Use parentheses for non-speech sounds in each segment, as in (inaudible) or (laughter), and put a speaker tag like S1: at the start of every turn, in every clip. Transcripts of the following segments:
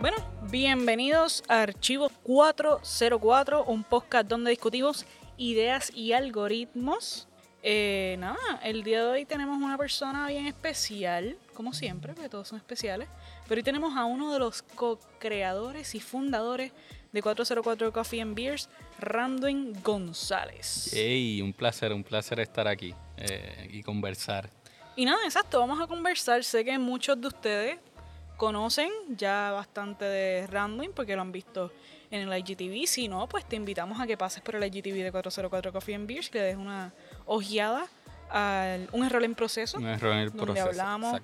S1: Bueno, bienvenidos a Archivo 404, un podcast donde discutimos ideas y algoritmos. Eh, nada, el día de hoy tenemos una persona bien especial, como siempre, porque todos son especiales. Pero hoy tenemos a uno de los co-creadores y fundadores de 404 Coffee and Beers, Randwin González.
S2: Ey, un placer, un placer estar aquí eh, y conversar.
S1: Y nada, exacto, vamos a conversar. Sé que muchos de ustedes conocen ya bastante de Randwin porque lo han visto en el IGTV. Si no, pues te invitamos a que pases por el IGTV de 404 Coffee and Beers, que le des una ojeada al un error en proceso.
S2: Un error en el
S1: donde
S2: proceso.
S1: hablamos,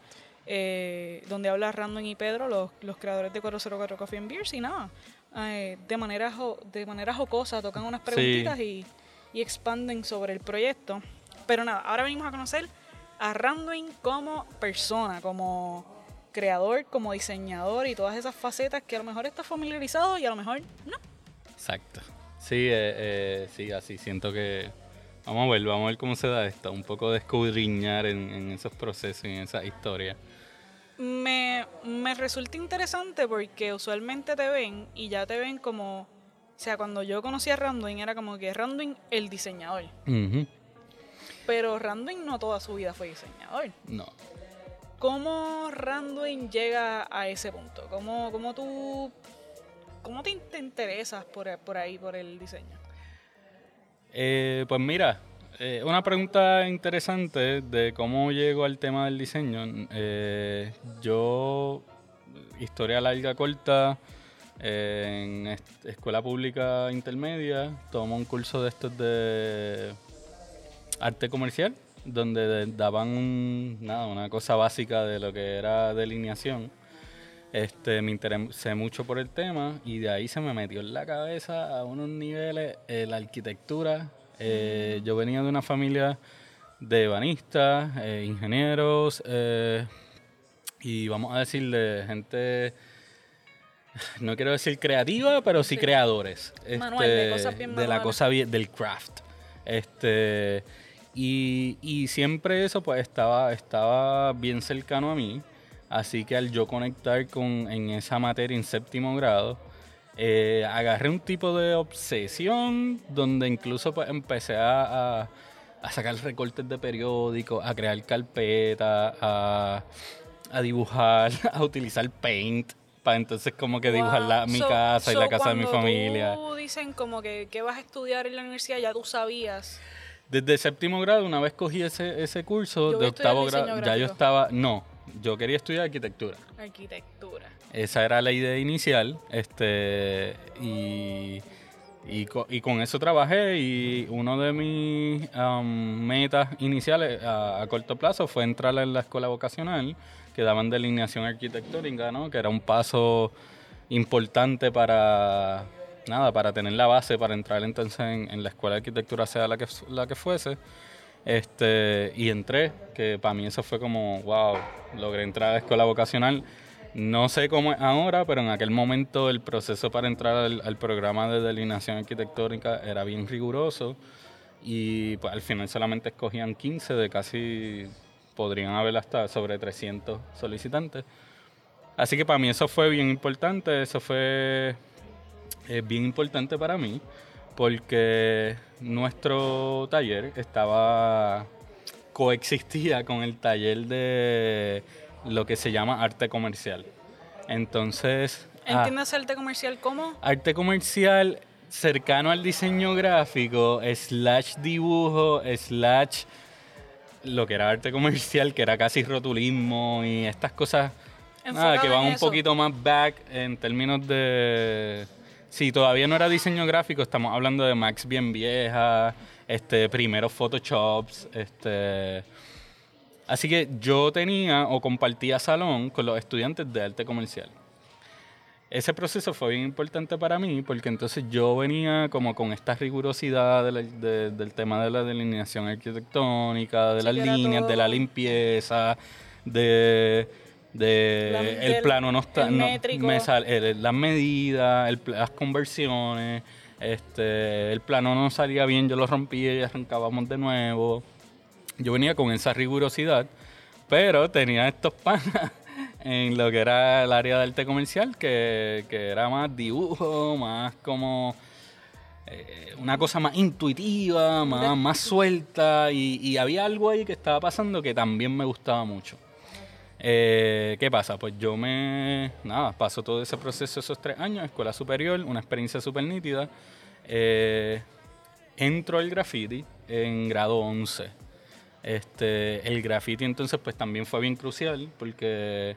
S1: eh, donde habla Randwin y Pedro, los, los creadores de 404 Coffee and Beers, y nada, eh, de, manera jo- de manera jocosa tocan unas preguntitas y, y expanden sobre el proyecto. Pero nada, ahora venimos a conocer a Randwin como persona, como creador, como diseñador y todas esas facetas que a lo mejor está familiarizado y a lo mejor no.
S2: Exacto. Sí, eh, eh, sí, así siento que... Vamos a ver, vamos a ver cómo se da esto. Un poco de escudriñar en, en esos procesos y en esa historia.
S1: Me, me resulta interesante porque usualmente te ven y ya te ven como, o sea, cuando yo conocí a Randwin era como que Randwin el diseñador, pero Randwin no toda su vida fue diseñador.
S2: No.
S1: ¿Cómo Randwin llega a ese punto? ¿Cómo, cómo tú, cómo te, te interesas por, por ahí, por el diseño?
S2: Eh, pues mira, eh, una pregunta interesante de cómo llego al tema del diseño. Eh, yo, historia larga, corta, eh, en escuela pública intermedia, tomo un curso de estos de arte comercial, donde de- daban un- nada, una cosa básica de lo que era delineación. Este, me interesé mucho por el tema y de ahí se me metió en la cabeza a unos niveles eh, la arquitectura. Eh, yo venía de una familia de banistas, eh, ingenieros eh, y vamos a decir de gente, no quiero decir creativa, pero sí,
S1: Sí.
S2: creadores. Este,
S1: Manual, de cosas bien
S2: de la cosa bien- del craft. Este, y, y siempre eso pues estaba, estaba bien cercano a mí. Así que al yo conectar con, en esa materia en séptimo grado, eh, agarré un tipo de obsesión donde incluso pues, empecé a, a- a sacar recortes de periódicos, a crear carpetas, a, a dibujar, (laughs) a utilizar paint para entonces como que dibujar la- mi
S1: So-
S2: casa y la casa de mi familia.
S1: tú dicen como que, que vas a estudiar en la universidad, ya tú sabías.
S2: Desde séptimo grado, una vez cogí ese, ese curso
S1: Yo
S2: de octavo grado, ya yo estaba, no, yo quería estudiar arquitectura.
S1: Arquitectura.
S2: Esa era la idea inicial, este, y, y, co- y con eso trabajé y uno de mis am, metas iniciales a, a corto plazo fue entrar en la escuela vocacional, que daban delineación arquitectónica, ¿no? que era un paso importante para, nada, para tener la base para entrar entonces en, en la escuela de arquitectura, sea la que, la que fuese. Este, y entré, que para mí eso fue como, wow, logré entrar a la escuela vocacional. No sé cómo es ahora, pero en aquel momento el proceso para entrar al, programa de delineación arquitectónica era bien riguroso y pues al final solamente escogían 15 de casi, podrían haber hasta sobre 300 solicitantes. Así que para mí eso fue bien importante, eso fue eh, bien importante para mí porque nuestro taller estaba coexistía con el taller de lo que se llama arte comercial. Entonces, ah,
S1: ¿Entiendes arte comercial como?
S2: arte comercial cercano al diseño gráfico, slash dibujo, slash lo que era arte comercial, que era casi rotulismo y estas cosas nada, que van un poquito más back en términos de... Si todavía no era diseño gráfico, estamos hablando de Max bien vieja, este, primeros Photoshops, este... Así que yo tenía o compartía salón con los estudiantes de arte comercial. ese proceso fue bien importante para mí porque entonces yo venía como con esta rigurosidad de la- de- del tema de la delineación arquitectónica, de
S1: Sí,
S2: las líneas, de la limpieza, de, de
S1: La-
S2: el plano no está,
S1: el
S2: no- me sale- el- las medidas, las conversiones, este, el plano no salía bien, yo lo rompía y arrancábamos de nuevo. Yo venía con esa rigurosidad, pero tenía estos panas (laughs) en lo que era el área de arte comercial, que, que era más dibujo, más como eh, una cosa más intuitiva, más, más suelta, y, y había algo ahí que estaba pasando que también me gustaba mucho. Eh, ¿Qué pasa? Pues yo me. Nada, paso todo ese proceso, esos tres años, escuela superior, una experiencia súper nítida. Eh, entro al graffiti en grado 11. Este, el graffiti entonces pues también fue bien crucial porque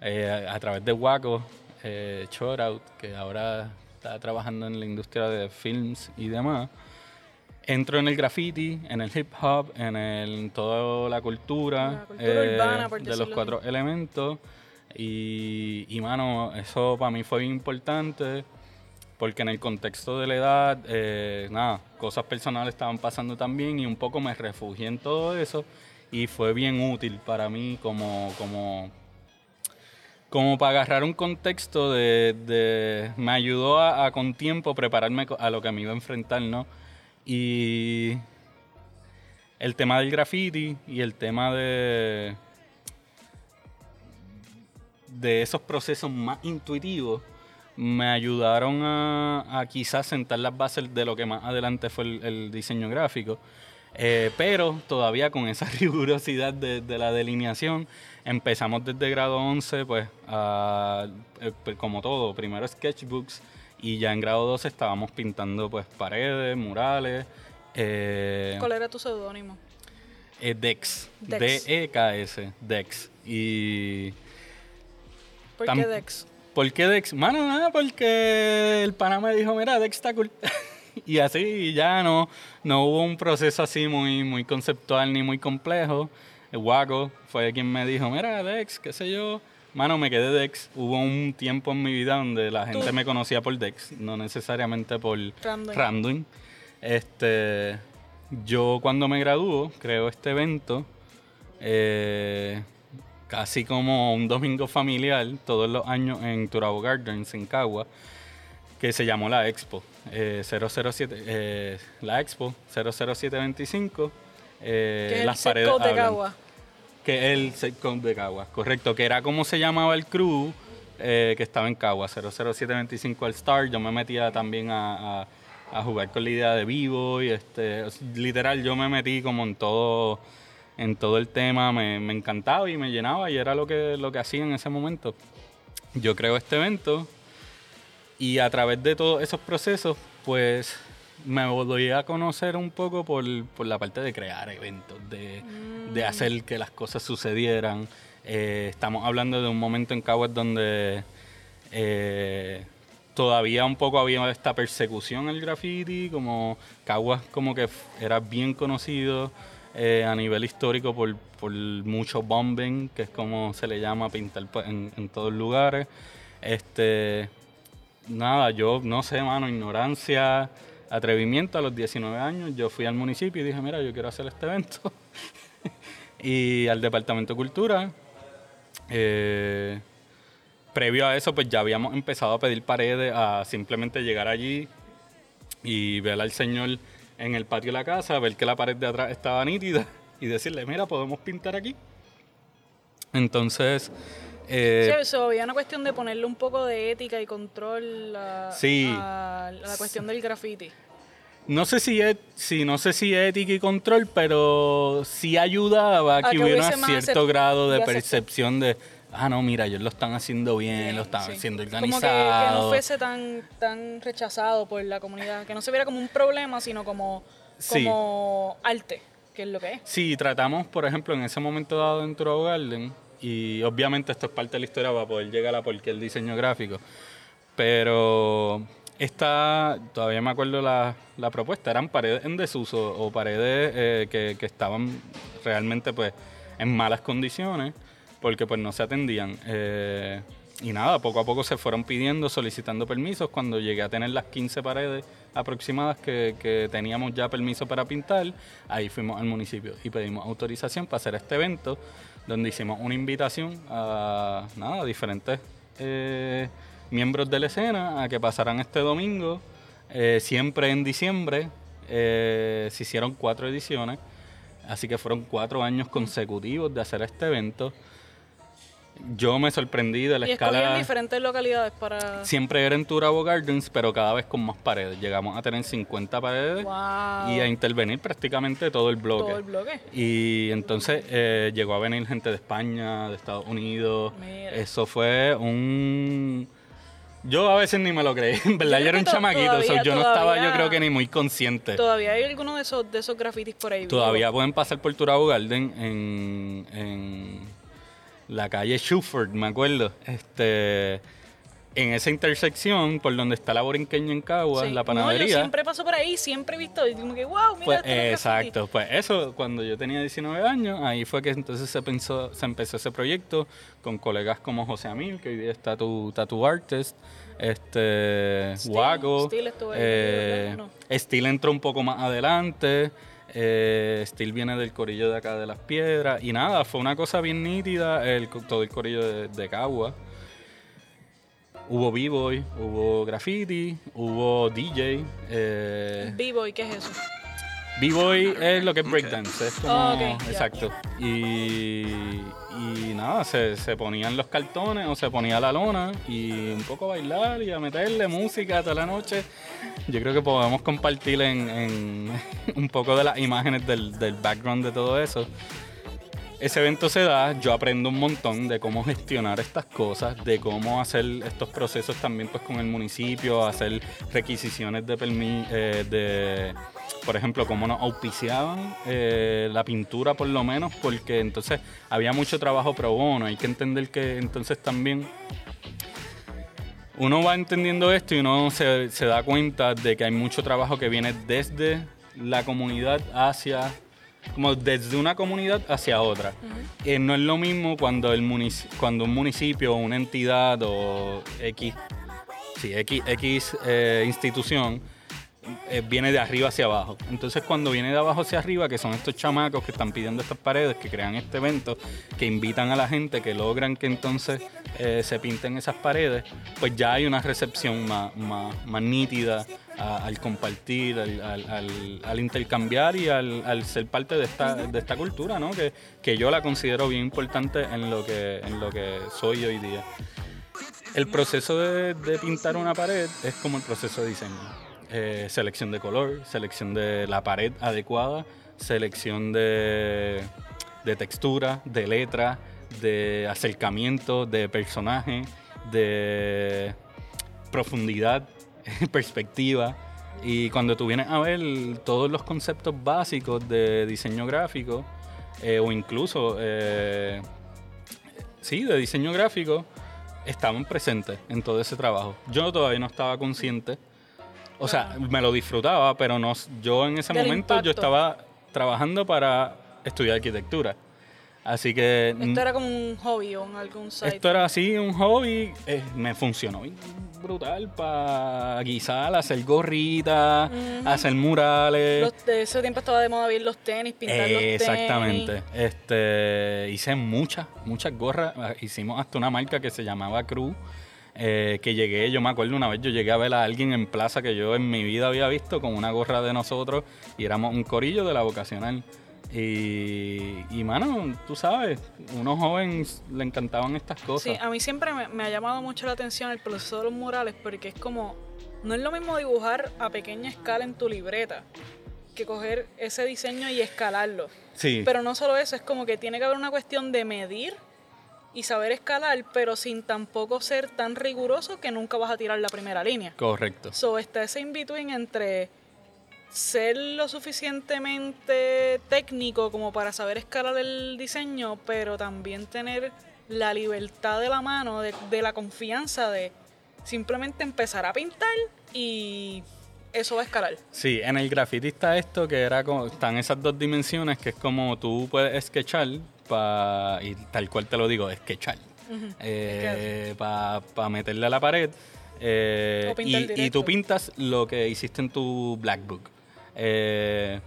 S2: eh, a, a través de Waco, eh, Chorout, que ahora está trabajando en la industria de films y demás, entro en el graffiti, en el hip hop, en, el, en toda la cultura,
S1: La cultura urbana, por
S2: de los cuatro elementos. Y, y mano, eso para mí fue importante porque en el contexto de la edad, eh, nada, cosas personales estaban pasando también y un poco me refugié en todo eso y fue bien útil para mí como, como, como para agarrar un contexto de, de- me ayudó a, a con tiempo prepararme a lo que me iba a enfrentar, ¿no? Y el tema del graffiti y el tema de de esos procesos más intuitivos me ayudaron a, quizás sentar las bases de lo que más adelante fue el, diseño gráfico. Eh, pero todavía con esa (laughs) rigurosidad de, la delineación, empezamos desde grado 11, pues, eh, pues, como todo, primero sketchbooks y ya en grado 12 estábamos pintando pues paredes, murales. eh,
S1: ¿Cuál era tu seudónimo?
S2: eh, Dex,
S1: Dex.
S2: D-E-K-S, Dex. Y
S1: ¿Por qué Dex?
S2: ¿Por qué Dex? Mano, nada, porque el pana me dijo, mira, Dex está cool. (laughs) y así ya no, no hubo un proceso así muy, muy conceptual ni muy complejo. El Waco fue quien me dijo, mira, Dex, qué sé yo. Mano, me quedé Dex. Hubo un tiempo en mi vida donde la gente
S1: Tú.
S2: me conocía por Dex, no necesariamente por
S1: Random.
S2: Random. Este, yo cuando me graduó, creo este evento, eh, casi como un domingo familiar, todos los años en Turabo Gardens, en Cagua, que se llamó la Expo. eh, 007, eh, la Expo 00725. eh,
S1: Que es el
S2: las paredes
S1: de
S2: hablan. Que el set code de Cagua, correcto. Que era como se llamaba el crew eh, que estaba en Cagua, 00725 All Star. Yo me metía también a, a- a jugar con la idea de vivo y este, literal yo me metí como en todo en todo el tema, me, me encantaba y me llenaba y era lo que, lo que hacía en ese momento. Yo creo este evento y a través de todos esos procesos, pues me volví a conocer un poco por, por la parte de crear eventos, de, de hacer que las cosas sucedieran. Eh, estamos hablando de un momento en Caguas donde eh, todavía un poco había esta persecución al graffiti, como Caguas como que era bien conocido eh, a nivel histórico por, por mucho bombing, que es como se le llama pintar en, en todos lugares. Este, nada, yo no sé, mano, ignorancia, atrevimiento a los 19 años. Yo fui al municipio y dije, mira, yo quiero hacer este evento. (laughs) y al Departamento de Cultura. eh, previo a eso, pues ya habíamos empezado a pedir paredes, a simplemente llegar allí y ver al señor en el patio de la casa, ver que la pared de atrás estaba nítida y decirle, mira, podemos pintar aquí. Entonces, eh,
S1: Sí, eso, había una cuestión de ponerle un poco de ética y control a,
S2: Sí.
S1: a- a la cuestión del graffiti.
S2: No sé si es, sí, no sé si ética y control, pero sí ayudaba a que,
S1: que
S2: hubiera cierto grado de
S1: de
S2: percepción de, ah, no, mira, ellos lo están haciendo bien, lo están
S1: Sí.
S2: haciendo
S1: Como que, que
S2: organizado.
S1: no fuese tan, tan rechazado por la comunidad, que no se viera como un problema, sino como,
S2: Sí.
S1: como arte, que es lo que es.
S2: Sí, tratamos, por ejemplo, en ese momento dado en Turabo Garden, y obviamente esto es parte de la historia para poder llegar a por el diseño gráfico, pero esta, todavía me acuerdo la, la propuesta, eran paredes en desuso o paredes eh, que, que estaban realmente pues en malas condiciones porque pues no se atendían. Eh, y nada, poco a poco se fueron pidiendo, solicitando permisos. Cuando llegué a tener las 15 paredes aproximadas que, que teníamos ya permiso para pintar, ahí fuimos al municipio y pedimos autorización para hacer este evento, donde hicimos una invitación a diferentes eh, miembros de la escena a que pasaran este domingo, eh, siempre en diciembre. Eh, se hicieron cuatro ediciones, así que fueron cuatro años consecutivos de hacer este evento yo me sorprendí de la
S1: y
S2: escala.
S1: en diferentes localidades para.
S2: Siempre era en Turabo Gardens, pero cada vez con más paredes. Llegamos a tener 50 paredes y a intervenir prácticamente todo el bloque.
S1: Todo el bloque.
S2: Y entonces eh, llegó a venir gente de España, de Estados Unidos. Eso fue un. Yo a veces ni me lo creí, (laughs) en verdad, yo, era un chamaquito, yo no estaba yo creo que ni muy consciente.
S1: Todavía hay alguno de esos, de esos grafitis por ahí.
S2: Todavía pueden pasar por Turabo Garden en la calle Shuford, me acuerdo. Este, en esa intersección, por donde está la Borinqueña en Caguas, la panadería. yo
S1: siempre paso por ahí, siempre he visto, y digo que, wow, mira
S2: pues, Exacto, pues eso, cuando yo tenía 19 años, ahí fue que entonces se, pensó, se empezó ese proyecto con colegas como José Amil, que hoy día está tu tattoo artist, este, Wago. Eh, Steel entró un poco más adelante. Eh, Steel viene del corillo de acá de las piedras. Y nada, fue una cosa bien nítida el, todo el corillo de, de Cagua. Hubo B-Boy, hubo graffiti, hubo DJ.
S1: Eh, B-Boy, ¿qué es eso?
S2: B-Boy es lo que es breakdance, es como... Oh, exacto. Y, y nada, se, se, ponían los cartones o se ponía la lona y un poco a bailar y a meterle música toda la noche. Yo creo que podemos compartir en, (laughs) un poco de las imágenes del, del background de todo eso ese evento se da, yo aprendo un montón de cómo gestionar estas cosas, de cómo hacer estos procesos también pues con el municipio, hacer requisiciones de eh, de, por ejemplo, cómo nos auspiciaban eh, la pintura por lo menos, porque entonces había mucho trabajo pro bono, hay que entender que entonces también uno va entendiendo esto y uno se, se da cuenta de que hay mucho trabajo que viene desde la comunidad hacia como desde una comunidad hacia otra. Eh, no es lo mismo cuando, el cuando un municipio o una entidad o X, sí, X, X eh, institución eh, viene de arriba hacia abajo. Entonces cuando viene de abajo hacia arriba, que son estos chamacos que están pidiendo estas paredes, que crean este evento, que invitan a la gente, que logran que entonces se pinten esas paredes, pues ya hay una recepción más, más, más nítida al compartir, al, intercambiar y al, ser parte de esta, de esta cultura, ¿no? Que, que, yo la considero bien importante en lo que, en lo que soy hoy día. El proceso de, pintar una pared es como el proceso de diseño. Eh, selección de color, selección de la pared adecuada, selección de, de textura, de letra, de acercamiento, de personaje, de profundidad (laughs) perspectiva. Y cuando tú vienes a ver todos los conceptos básicos de diseño gráfico, eh, o incluso, eh, sí, de diseño gráfico, estaban presentes en todo ese trabajo. Yo todavía no estaba consciente. O sea, me lo disfrutaba, pero no, yo en ese momento yo estaba trabajando para estudiar arquitectura. Así que...
S1: Esto era como un hobby o algún site.
S2: Esto era así, un hobby. Eh, me funcionó brutal para guisar, hacer gorritas, hacer murales.
S1: de ese tiempo estaba de moda ver los tenis, pintar los tenis.
S2: Exactamente. Este, hice muchas, muchas gorras. Hicimos hasta una marca que se llamaba Cruz. Eh, que llegué, yo me acuerdo una vez, yo llegué a ver a alguien en plaza que yo en mi vida había visto con una gorra de nosotros y éramos un corillo de la vocacional. Y, y, mano, tú sabes, unos jóvenes le encantaban estas cosas.
S1: Sí, a mí siempre me, ha llamado mucho la atención el proceso de los murales porque es como, no es lo mismo dibujar a pequeña escala en tu libreta que coger ese diseño y escalarlo.
S2: Sí.
S1: Pero no solo eso, es como que tiene que haber una cuestión de medir y saber escalar, pero sin tampoco ser tan riguroso que nunca vas a tirar la primera línea.
S2: Correcto.
S1: So está ese in-between entre ser lo suficientemente técnico como para saber escalar el diseño, pero también tener la libertad de la mano, de, la confianza de simplemente empezar a pintar y eso va a escalar.
S2: Sí, en el graffiti está esto que era como, están esas dos dimensiones que es como tú puedes sketchar pa, y tal cual te lo digo, sketchar. para meterle a la pared. Eh, y, tú pintas lo que hiciste en tu Black Book. Eh,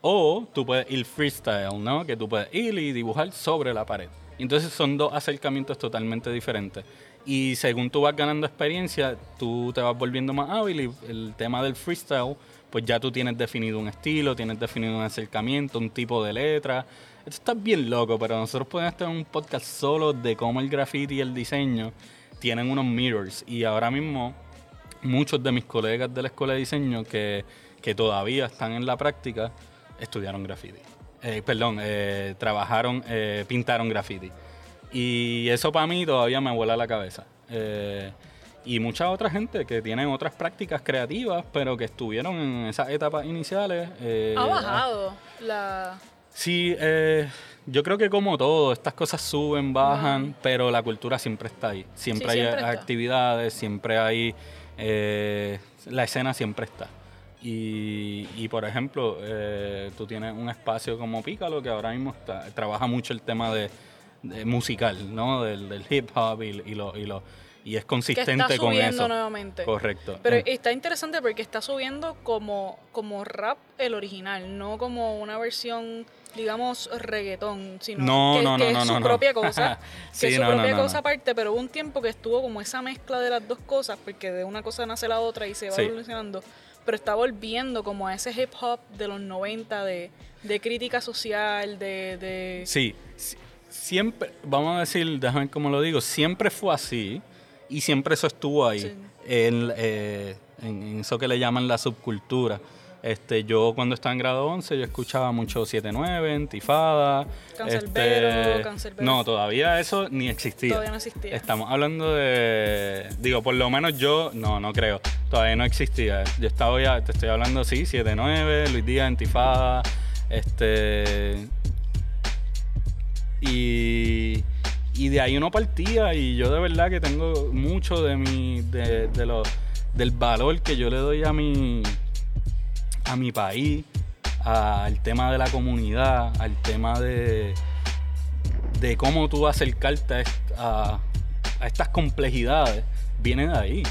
S2: o tú puedes ir freestyle, ¿no? Que tú puedes ir y dibujar sobre la pared. Entonces son dos acercamientos totalmente diferentes. Y según tú vas ganando experiencia, tú te vas volviendo más hábil y el tema del freestyle, pues ya tú tienes definido un estilo, tienes definido un acercamiento, un tipo de letra. Esto está bien loco, pero nosotros podemos tener un podcast solo de cómo el graffiti y el diseño tienen unos mirrors. Y ahora mismo muchos de mis colegas de la escuela de diseño que, que todavía están en la práctica estudiaron graffiti. Eh, perdón, eh, trabajaron, eh, pintaron graffiti. Y eso para mí todavía me vuela la cabeza. Y mucha otra gente que tienen otras prácticas creativas, pero que estuvieron en esas etapas iniciales. eh,
S1: Ha bajado la...
S2: Sí, eh, yo creo que como todo, estas cosas suben, bajan, pero la cultura siempre está ahí. Siempre
S1: Sí,
S2: hay
S1: siempre está.
S2: actividades, siempre hay... eh, la escena siempre está. Y, y, por ejemplo, tú tienes un espacio como Pícalo que ahora mismo está- trabaja mucho el tema de, de musical, ¿no? Del, del hip hop y, y lo, y, lo, y es
S1: que
S2: consistente
S1: está
S2: con
S1: subiendo
S2: eso.
S1: nuevamente.
S2: Correcto.
S1: Pero
S2: Eh,
S1: está interesante porque está subiendo como, como rap el original, no como una versión, digamos, reggaetón, sino
S2: No,
S1: que,
S2: no,
S1: que
S2: no,
S1: es su propia (laughs) cosa, que
S2: Sí,
S1: es su propia cosa aparte, pero hubo un tiempo que estuvo como esa mezcla de las dos cosas, porque de una cosa nace la otra y se va
S2: Sí.
S1: evolucionando, pero está volviendo como a ese hip hop de los 90 de, de crítica social, de... de
S2: Sí, si- siempre, vamos a decir, déjame cómo lo digo, siempre fue así y siempre eso estuvo ahí,
S1: Sí.
S2: en, eh, en- eso que le llaman la subcultura. Este, yo cuando estaba en grado 11 yo escuchaba mucho 79, Antifada.
S1: Cancerbero,
S2: este. No, todavía eso ni existía.
S1: Todavía no existía.
S2: Estamos hablando de, digo, por lo menos yo, no, no creo, todavía no existía. Yo estaba ya, te estoy hablando, sí, 79, Luis Díaz, Antifada, este, y, y de ahí uno partía y yo de verdad que tengo mucho de mi, de, de del valor que yo le doy a mi, a mi país, al tema de la comunidad, al tema de, de cómo tú acercarte a estas complejidades, viene de ahí,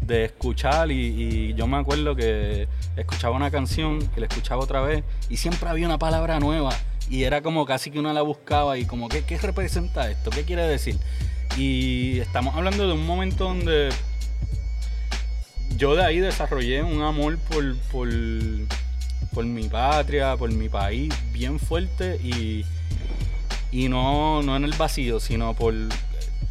S2: de escuchar y, y yo me acuerdo que escuchaba una canción, que la escuchaba otra vez y siempre había una palabra nueva y era como casi que uno la buscaba y como, ¿qué, qué representa esto? ¿Qué quiere decir? Y estamos hablando de un momento donde yo de ahí desarrollé un amor por, por, por mi patria, por mi país, bien fuerte y, y no, no en el vacío, sino por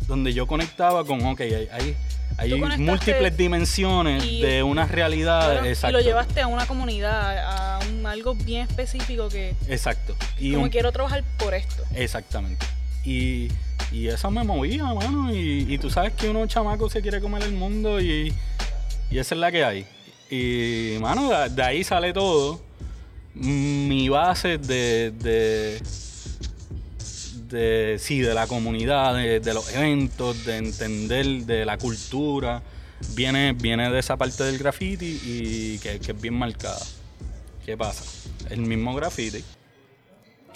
S2: donde yo conectaba con, ok, hay, hay, hay múltiples dimensiones
S1: y-
S2: de unas realidades.
S1: Y
S2: exacto.
S1: lo llevaste a una comunidad, a un- algo bien específico que
S2: Exacto. Y
S1: como
S2: un-
S1: quiero trabajar por esto.
S2: Exactamente. Y, y eso me movía, mano. Y, y tú sabes que uno chamaco se quiere comer el mundo y, y esa es la que hay. Y, mano, de, de ahí sale todo. Mi base de, de, de, sí, de la comunidad, de, los eventos, de entender de la cultura, viene, viene de esa parte del graffiti y que, es bien marcada. ¿Qué pasa? El mismo graffiti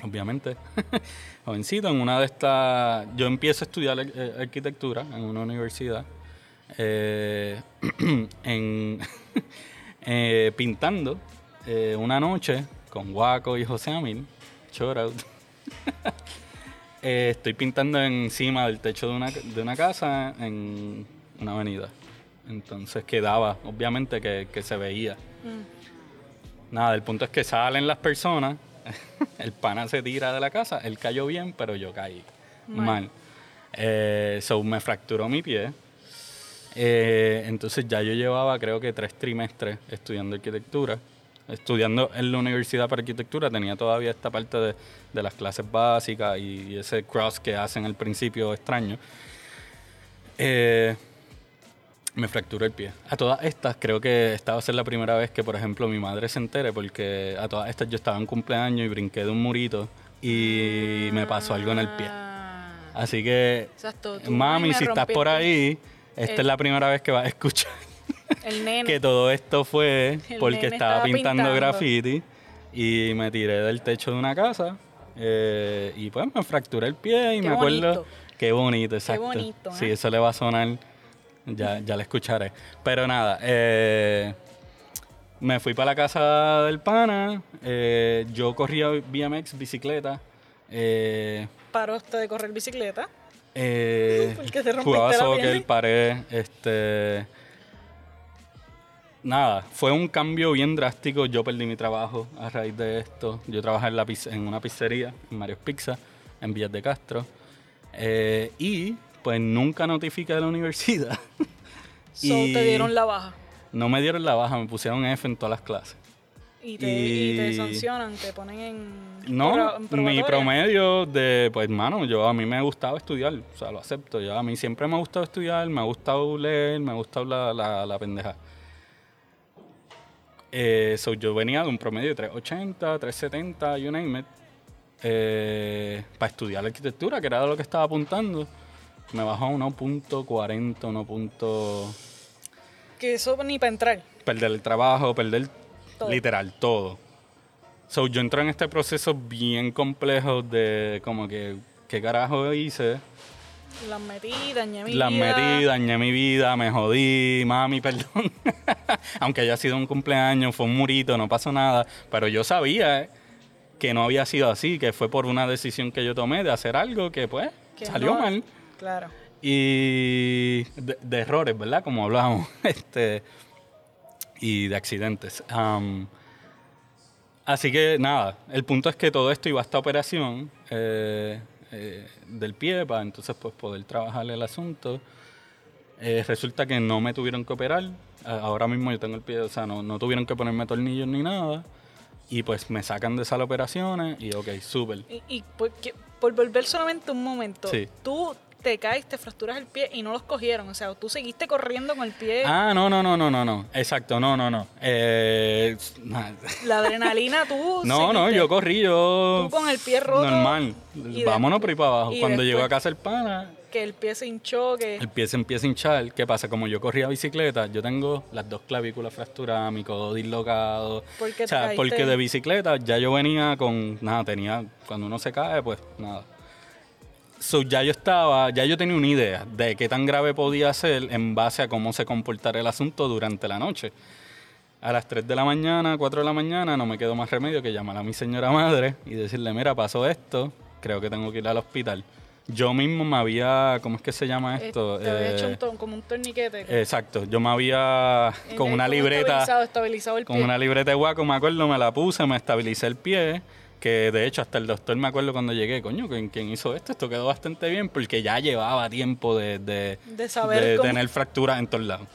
S2: obviamente, (laughs) jovencito, en una de estas, yo empiezo a estudiar eh, arquitectura en una universidad, eh, (clears throat) en, (laughs) eh, pintando una noche con Guaco y José Amil, out. (laughs) Eh, estoy pintando encima del techo de una, de una casa en una avenida. Entonces quedaba, obviamente, que, que se veía. Nada, el punto es que salen las personas, (laughs) el pana se tira de la casa, él cayó bien, pero yo caí
S1: Mal.
S2: mal. Eh, so me fracturó mi pie. Eh, entonces ya yo llevaba creo que tres trimestres estudiando arquitectura. Estudiando en la universidad para arquitectura tenía todavía esta parte de, de las clases básicas y, y ese cross que hacen al principio extraño. Eh, me fracturó el pie. A todas estas, creo que esta va a ser la primera vez que, por ejemplo, mi madre se entere, porque a todas estas yo estaba en cumpleaños y brinqué de un murito y me pasó algo en el pie.
S1: Ah,
S2: Así que, mami,
S1: "Ay, me
S2: si estás por
S1: el pie".
S2: ahí, esta
S1: Eh.
S2: es la primera vez que vas a escuchar
S1: El nene.
S2: que todo esto fue (laughs)
S1: El
S2: porque estaba
S1: estaba
S2: pintando,
S1: pintando.
S2: graffiti y me tiré del techo de una casa eh, y pues me fracturé el pie y
S1: Qué
S2: me acuerdo
S1: bonito.
S2: Qué bonito, exacto.
S1: bonito,
S2: Sí,
S1: ¿eh?
S2: eso le va a sonar. Ya, ya le escucharé. Pero nada, eh, me fui para la casa del pana. yo corría BMX, bicicleta.
S1: Paró usted de correr bicicleta.
S2: eh, (laughs)
S1: ¿Por qué te rompiste
S2: jugaba
S1: la
S2: soccer, paré, este... Nada, fue un cambio bien drástico. Yo perdí mi trabajo a raíz de esto. Yo trabajaba en, la en una pizzería, en Mario's Pizza, en Villas de Castro. Eh, y pues nunca notifiqué de la universidad. (laughs)
S1: So,
S2: Y-
S1: te dieron la baja.
S2: no me dieron la baja, me pusieron F en todas las clases.
S1: Y te, y... te
S2: Y-
S1: sancionan, te ponen en.
S2: No,
S1: en
S2: mi promedio de, pues, mano, yo a mí me gustaba estudiar, o sea, lo acepto. Ya a mí siempre me ha gustado estudiar, me ha gustado leer, me ha gustado la, la, la pendeja. Eh, so, yo venía de un promedio de 380, 370, you name it, eh, para estudiar arquitectura, que era de lo que estaba apuntando. Me bajó a 1.40, 1.
S1: Que eso ni para entrar.
S2: perder el trabajo, perder
S1: Todo.
S2: literal todo. So, yo entré en este proceso bien complejo de como que, ¿qué carajo hice?
S1: Las metí, dañé mi
S2: Las
S1: vida.
S2: metí, dañé mi vida, me jodí, mami, (laughs) perdón. Aunque haya sido un cumpleaños, fue un murito, no pasó nada. Pero yo sabía que no había sido así, que fue por una decisión que yo tomé de hacer algo que pues
S1: Que
S2: salió
S1: no-
S2: mal.
S1: Claro.
S2: Y de, de errores, ¿verdad? Como hablábamos. (laughs) Este, y de accidentes. Así que nada, el punto es que todo esto iba a esta operación eh, eh, del pie para entonces pues poder trabajar el asunto. Eh, resulta que no me tuvieron que operar. A- Ahora mismo yo tengo el pie, o sea, no, no tuvieron que ponerme tornillos ni nada. Y pues me sacan de sala operaciones y ok, súper.
S1: Y, y por, que- por volver solamente un momento,
S2: Sí.
S1: tú te caes, te fracturas el pie y no los cogieron. O sea, tú seguiste corriendo con el pie.
S2: Ah, no, no, no, no, no, no. Exacto, no, no, no. Eh,
S1: La adrenalina, tú. (laughs)
S2: no, no, yo corrí, yo.
S1: Tú con el pie roto.
S2: Normal.
S1: y
S2: Vámonos por ahí para abajo. Cuando llego
S1: después-
S2: a casa el pana,
S1: Que el pie se hinchó, que.
S2: el pie se empieza a hinchar. ¿Qué pasa? Como yo corría bicicleta, yo tengo las dos clavículas fracturadas, mi codo dislocado.
S1: ¿Por qué
S2: o sea,
S1: te
S2: porque de bicicleta ya yo venía con. Nada, tenía. Cuando uno se cae, pues nada. So, ya yo estaba, ya yo tenía una idea de qué tan grave podía ser en base a cómo se comportara el asunto durante la noche. A las 3 de la mañana, 4 de la mañana, no me quedó más remedio que llamar a mi señora madre y decirle, mira, pasó esto, creo que tengo que ir al hospital. Yo mismo me había, ¿cómo es que se llama
S1: eh,
S2: esto?
S1: te había hecho
S2: Eh,
S1: un to- como un torniquete. que-
S2: Exacto, yo me había,
S1: eh,
S2: con una libreta,
S1: Estabilizado, estabilizado el
S2: con
S1: pie.
S2: una libreta de guaco, me acuerdo, me la puse, me estabilicé el pie, que de hecho hasta el doctor me acuerdo cuando llegué, coño, ¿quién, quién hizo esto? Esto quedó bastante bien porque ya llevaba tiempo de, de,
S1: De saber
S2: de
S1: cómo-
S2: tener fracturas en todos lados.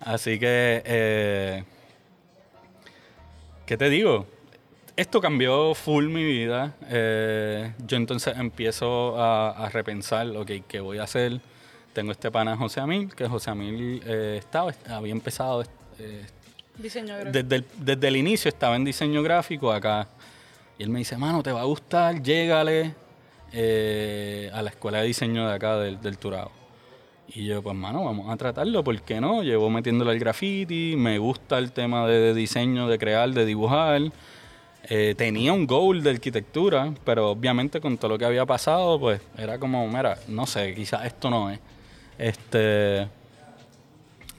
S2: Así que, eh, ¿qué te digo? Esto cambió full mi vida. Eh, yo entonces empiezo a, a repensar, ok, ¿qué voy a hacer? Tengo este pana José Amil, que José Amil eh, estaba, había empezado eh,
S1: Diseño gráfico.
S2: desde el, desde el inicio estaba en diseño gráfico acá. Y él me dice, mano, te va a gustar, llégale eh, a la escuela de diseño de acá del, del Turao. Y yo, pues, mano, vamos a tratarlo, ¿por qué no? Llevo metiéndole al graffiti, me gusta el tema de, de diseño, de crear, de dibujar. Eh, tenía un goal de arquitectura, pero obviamente con todo lo que había pasado, pues era como, mira, no sé, quizás esto no es. Este,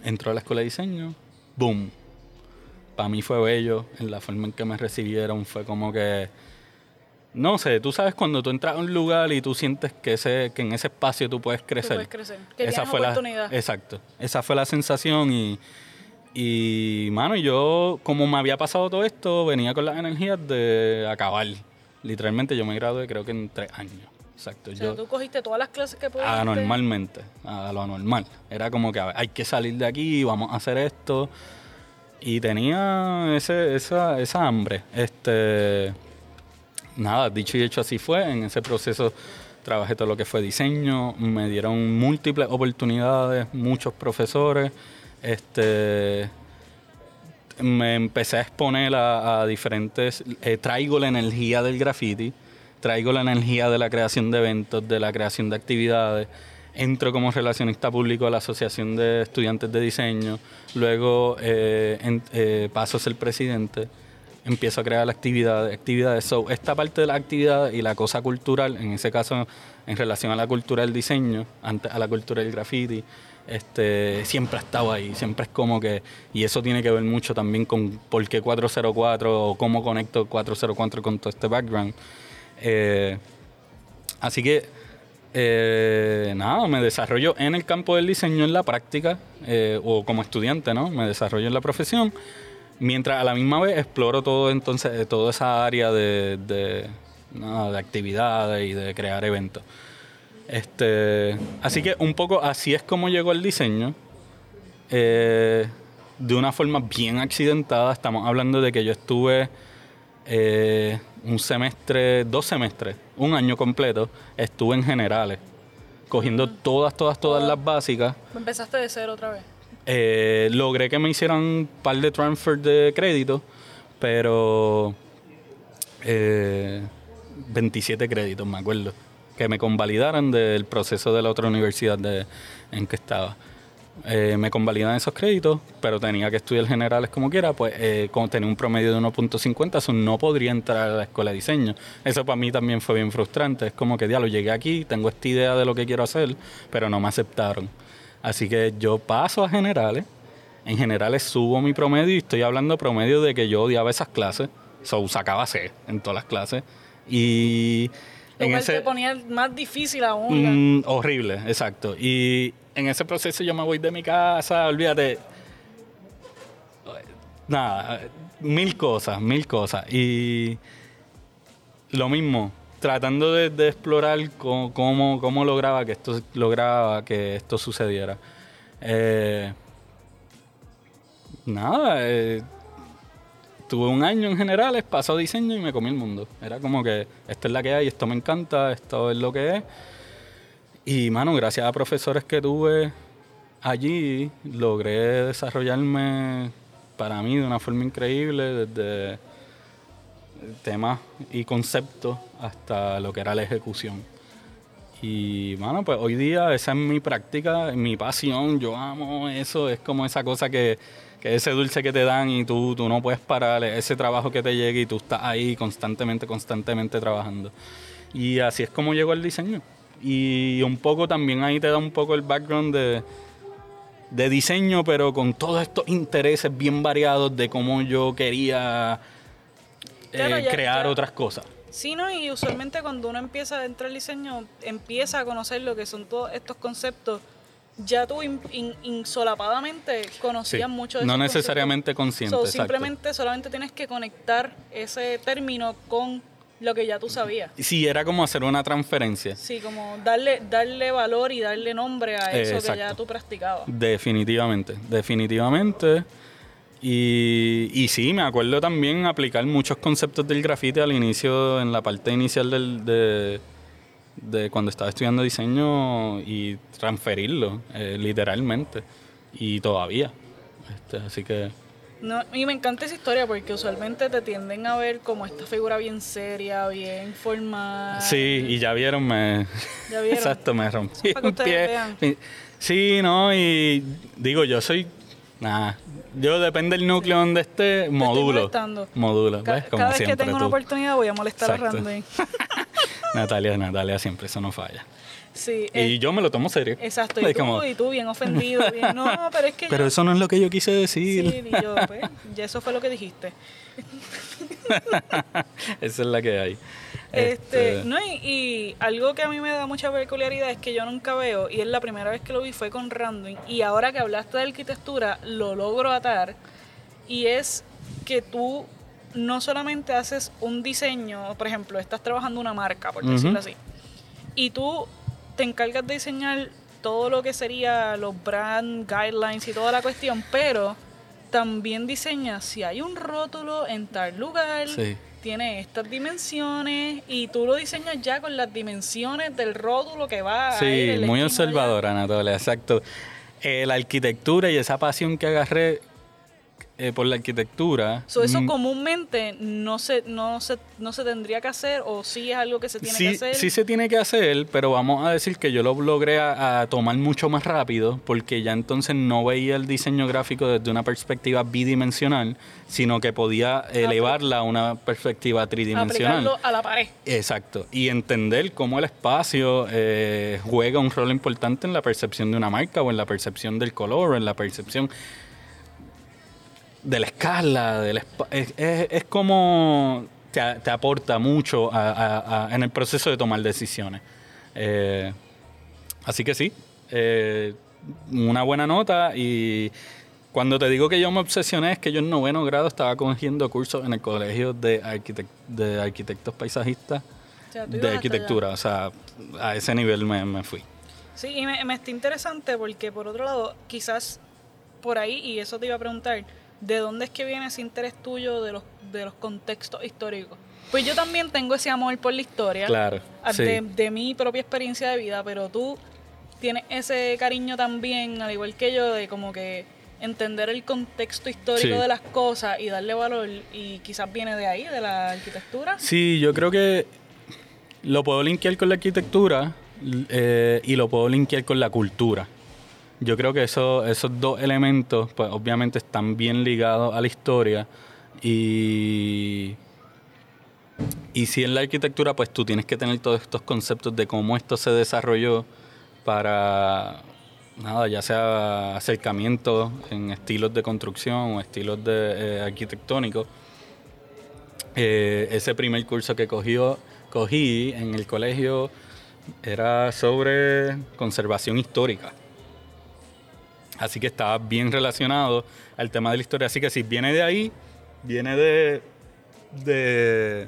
S2: entró a la escuela de diseño, boom. Para mí fue bello, en la forma en que me recibieron fue como que, no sé, tú sabes cuando tú entras a un lugar y tú sientes que, ese, que en ese espacio tú puedes
S1: Tú
S2: crecer.
S1: puedes crecer. Que tienes
S2: fue
S1: oportunidad.
S2: La, exacto. Esa fue la sensación y, y, mano, yo, como me había pasado todo esto, venía con las energías de acabar. Literalmente yo me gradué creo que en tres años. Exacto.
S1: o sea,
S2: yo,
S1: tú cogiste todas las clases que pudiste.
S2: anormalmente, a lo anormal. Era como que a ver, hay que salir de aquí, vamos a hacer esto. Y tenía ese, esa, esa hambre. Este, nada, dicho y hecho así fue. En ese proceso trabajé todo lo que fue diseño, me dieron múltiples oportunidades, muchos profesores. Este, me empecé a exponer a, a diferentes, eh, traigo la energía del graffiti, traigo la energía de la creación de eventos, de la creación de actividades, entro como relacionista público a la Asociación de Estudiantes de Diseño, luego eh, en- eh, paso a ser presidente empiezo a crear actividades, actividades. So, esta parte de la actividad y la cosa cultural, en ese caso en relación a la cultura del diseño, antes a la cultura del graffiti, este, siempre ha estado ahí, siempre es como que, y eso tiene que ver mucho también con por qué 404 o cómo conecto 404 con todo este background. Eh, así que, eh, nada, me desarrollo en el campo del diseño en la práctica, eh, o como estudiante, ¿no? Me desarrollo en la profesión, mientras a la misma vez exploro todo entonces, toda esa área de, de, de actividades y de crear eventos. Este, así que un poco así es como llegó el diseño. Eh, de una forma bien accidentada. Estamos hablando de que yo estuve eh, un semestre, dos semestres, un año completo, estuve en generales, cogiendo todas, todas, todas las básicas.
S1: Empezaste de cero otra vez.
S2: Eh, logré que me hicieran un par de transfer de crédito, pero 27 créditos, me acuerdo que me convalidaran del proceso de la otra universidad de, en que estaba. Eh, me convalidan esos créditos, pero tenía que estudiar generales como quiera, pues eh, como tenía un promedio de 1.50, eso no podría entrar a la escuela de diseño. Eso para mí también fue bien frustrante. Es como que, diablo, llegué aquí, tengo esta idea de lo que quiero hacer, pero no me aceptaron. Así que yo paso a generales. En generales subo mi promedio y estoy hablando promedio de que yo odiaba esas clases. So, sacaba C en todas las clases. Y
S1: lo cual te ponía más difícil aún.
S2: Mm, horrible, exacto. Y en ese proceso yo me voy de mi casa, olvídate. Nada, mil cosas, mil cosas. Y lo mismo, tratando de, explorar cómo, cómo, lograba que esto lograba que esto sucediera. Eh, nada, eh, tuve un año en generales, pasó diseño y me comí el mundo. Era como que esto es la que hay, esto me encanta, esto es lo que es. Y, mano, gracias a profesores que tuve allí, logré desarrollarme para mí de una forma increíble, desde temas y conceptos hasta lo que era la ejecución. Y, bueno, pues hoy día esa es mi práctica, mi pasión, yo amo eso, es como esa cosa que ese dulce que te dan y tú, tú no puedes parar, ese trabajo que te llega y tú estás ahí constantemente, constantemente trabajando. Y así es como llegó el diseño. Y un poco también ahí te da un poco el background de, de diseño, pero con todos estos intereses bien variados de cómo yo quería eh, crear otras cosas.
S1: Sí, ¿no? Y usualmente cuando uno empieza a entrar al diseño, empieza a conocer lo que son todos estos conceptos ya tú insolapadamente conocías mucho
S2: de No necesariamente consciente.
S1: simplemente solamente tienes que conectar ese término con lo que ya tú sabías.
S2: Sí, era como hacer una transferencia.
S1: Sí, como darle, darle valor y darle nombre a eso que ya tú practicabas.
S2: Definitivamente, definitivamente. Y, y sí, me acuerdo también aplicar muchos conceptos del grafite al inicio, en la parte inicial del, de, de cuando estaba estudiando diseño y transferirlo, eh, literalmente. Y todavía. Este, así que...
S1: No, y me encanta esa historia porque usualmente te tienden a ver como esta figura bien seria, bien formal.
S2: Sí, y ya vieron, me... (laughs) ¿Ya vieron? Exacto, me rompí un pie. Sí, no, y digo, yo soy... Nada, yo depende del núcleo donde esté, modulo. Modulo, ¿ves?
S1: Como cada vez que tengo una oportunidad voy a molestar a Randy. (laughs)
S2: Natalia, Natalia, siempre eso no falla.
S1: Sí,
S2: y eh, yo me lo tomo serio.
S1: Exacto, y, tú, y tú bien ofendido. no, (laughs) pero es que.
S2: Pero eso no es lo que yo quise decir.
S1: Sí, y yo, pues, ya eso fue lo que dijiste. (laughs)
S2: Esa es la que hay.
S1: Este, este no, y, algo que a mí me da mucha peculiaridad es que yo nunca veo, y es la primera vez que lo vi fue con Random, y ahora que hablaste de arquitectura, lo logro atar, y es que tú no solamente haces un diseño, por ejemplo, estás trabajando una marca, por decirlo así, y tú te encargas de diseñar todo lo que sería los brand guidelines y toda la cuestión, pero también diseñas si hay un rótulo en tal lugar, tiene estas dimensiones y tú lo diseñas ya con las dimensiones del rótulo que va
S2: sí, a Sí, muy observadora, Anatolia, exacto. Eh, la arquitectura y esa pasión que agarré eh, por la arquitectura.
S1: So, eso
S2: mm,
S1: comúnmente no se, no, se, no se tendría que hacer o sí es algo que se tiene
S2: sí,
S1: que hacer.
S2: sí se tiene que hacer, pero vamos a decir que yo lo logré a, a tomar mucho más rápido porque ya entonces no veía el diseño gráfico desde una perspectiva bidimensional, sino que podía elevarla a una perspectiva tridimensional.
S1: aplicarlo a la pared.
S2: Exacto. Y entender cómo el espacio eh, juega un rol importante en la percepción de una marca o en la percepción del color o en la percepción de la escala, del espa- es, es- es como te, te aporta mucho a- a- a- en el proceso de tomar decisiones. Eh, así que sí, eh, una buena nota y cuando te digo que yo me obsesioné es que yo en noveno grado estaba cogiendo cursos en el colegio de, arquitec- de arquitectos paisajistas
S1: O sea, tú
S2: de arquitectura, o sea, a ese nivel me, me fui.
S1: Sí, y me, me está interesante porque por otro lado, quizás por ahí, y eso te iba a preguntar, ¿de dónde es que viene ese interés tuyo de los, de los contextos históricos? Pues yo también tengo ese amor por la historia.
S2: Claro,
S1: a-
S2: sí.
S1: de, de mi propia experiencia de vida, pero tú tienes ese cariño también, al igual que yo, de como que entender el contexto histórico
S2: Sí.
S1: de las cosas y darle valor, y quizás viene de ahí, de la arquitectura.
S2: Sí, yo creo que lo puedo linkear con la arquitectura eh, y lo puedo linkear con la cultura. Yo creo que eso, esos dos elementos, pues obviamente están bien ligados a la historia y, y si en la arquitectura, pues tú tienes que tener todos estos conceptos de cómo esto se desarrolló para, nada, ya sea acercamiento en estilos de construcción o estilos eh, arquitectónicos. Eh, ese primer curso que cogió, cogí en el colegio era sobre conservación histórica. Así que estaba bien relacionado al tema de la historia. Así que si viene de ahí, viene de, de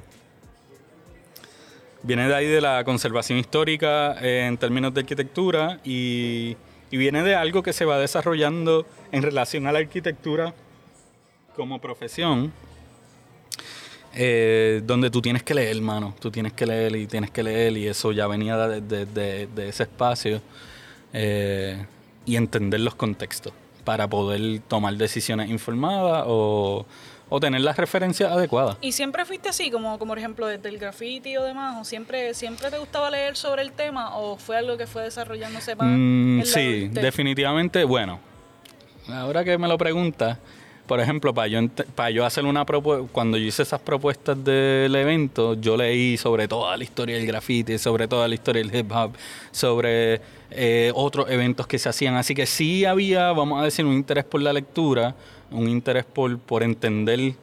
S2: viene de ahí de la conservación histórica eh, en términos de arquitectura y, y viene de algo que se va desarrollando en relación a la arquitectura como profesión eh, donde tú tienes que leer, hermano. Tú tienes que leer y tienes que leer y eso ya venía de, de- de- de ese espacio eh, y entender los contextos para poder tomar decisiones informadas o, o tener las referencias adecuadas.
S1: ¿Y siempre fuiste así, como, como por ejemplo desde el graffiti o demás? ¿O siempre, siempre te gustaba leer sobre el tema? ¿O fue algo que fue desarrollándose más?
S2: Mm, sí, definitivamente, bueno, ahora que me lo preguntas, por ejemplo, para yo, para yo hacer una propuesta, cuando yo hice esas propuestas del evento, yo leí sobre toda la historia del graffiti, sobre toda la historia del hip hop, sobre eh, otros eventos que se hacían. Así que sí había, vamos a decir, un interés por la lectura, un interés por, por entender.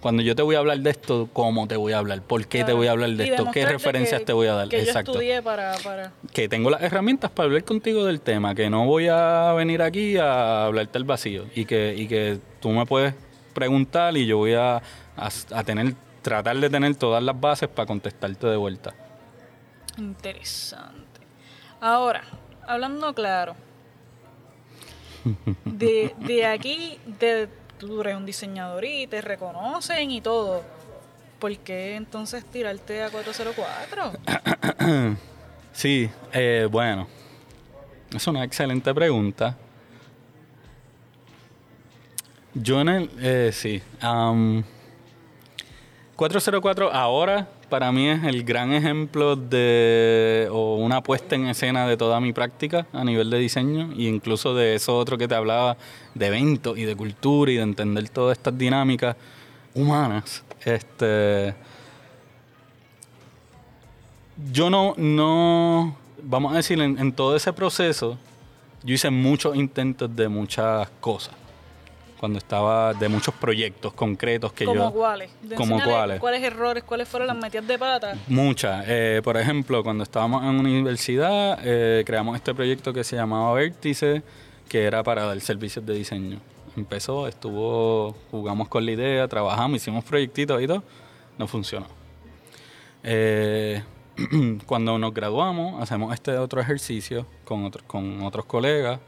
S2: Cuando yo te voy a hablar de esto, ¿cómo te voy a hablar? ¿Por qué te voy a hablar de
S1: Y
S2: esto? ¿Qué referencias
S1: que-
S2: te voy a dar?
S1: Que
S2: Exacto
S1: yo estudié para... para...
S2: que tengo las herramientas para hablar contigo del tema, que no voy a venir aquí a hablarte al vacío y que, y que tú me puedes preguntar y yo voy a, a- a tener, tratar de tener todas las bases para contestarte de vuelta.
S1: Interesante. Ahora, hablando claro, de, de aquí, de, tú eres un diseñador y te reconocen y todo. ¿Por qué entonces tirarte a 404? (clears throat)
S2: Sí, eh, bueno, es una excelente pregunta. Yo en el, eh, sí, am, 404 ahora para mí es el gran ejemplo de o una puesta en escena de toda mi práctica a nivel de diseño e incluso de eso otro que te hablaba de eventos y de cultura y de entender todas estas dinámicas humanas. Este, yo no, no, vamos a decir, en, en todo ese proceso, yo hice muchos intentos de muchas cosas. Cuando estaba, de muchos proyectos concretos que
S1: ¿Como
S2: yo...
S1: cuáles?
S2: ¿Como cuáles?
S1: ¿Cuáles errores? ¿Cuáles fueron las metidas de pata?
S2: Muchas. Eh, por ejemplo, cuando estábamos en universidad, eh, creamos este proyecto que se llamaba Vértice, que era para dar servicios de diseño. Empezó, estuvo, jugamos con la idea, trabajamos, hicimos proyectitos y todo, no funcionó. Eh, (clears throat) cuando nos graduamos, hacemos este otro ejercicio con, otro- con otros colegas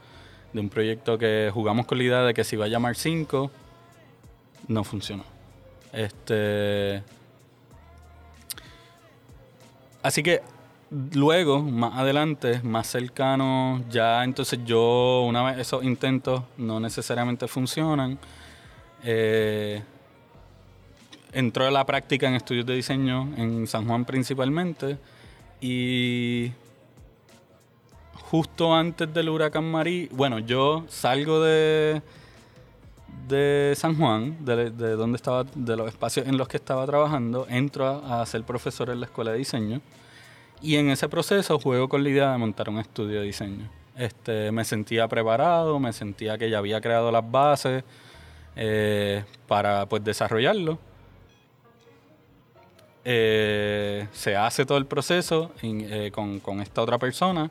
S2: de un proyecto que jugamos con la idea de que se iba a llamar 5, no funcionó. Este, Así que luego, más adelante, más cercano, ya entonces yo, una vez esos intentos no necesariamente funcionan, Eh, entró a la práctica en estudios de diseño en San Juan principalmente y justo antes del huracán Marí, bueno, yo salgo de de San Juan, de, donde estaba, de los espacios en los que estaba trabajando, entro a, ser profesor en la escuela de diseño y en ese proceso juego con la idea de montar un estudio de diseño. Este, me sentía preparado, me sentía que ya había creado las bases eh, para pues desarrollarlo. Eh, se hace todo el proceso eh, con, con, esta otra persona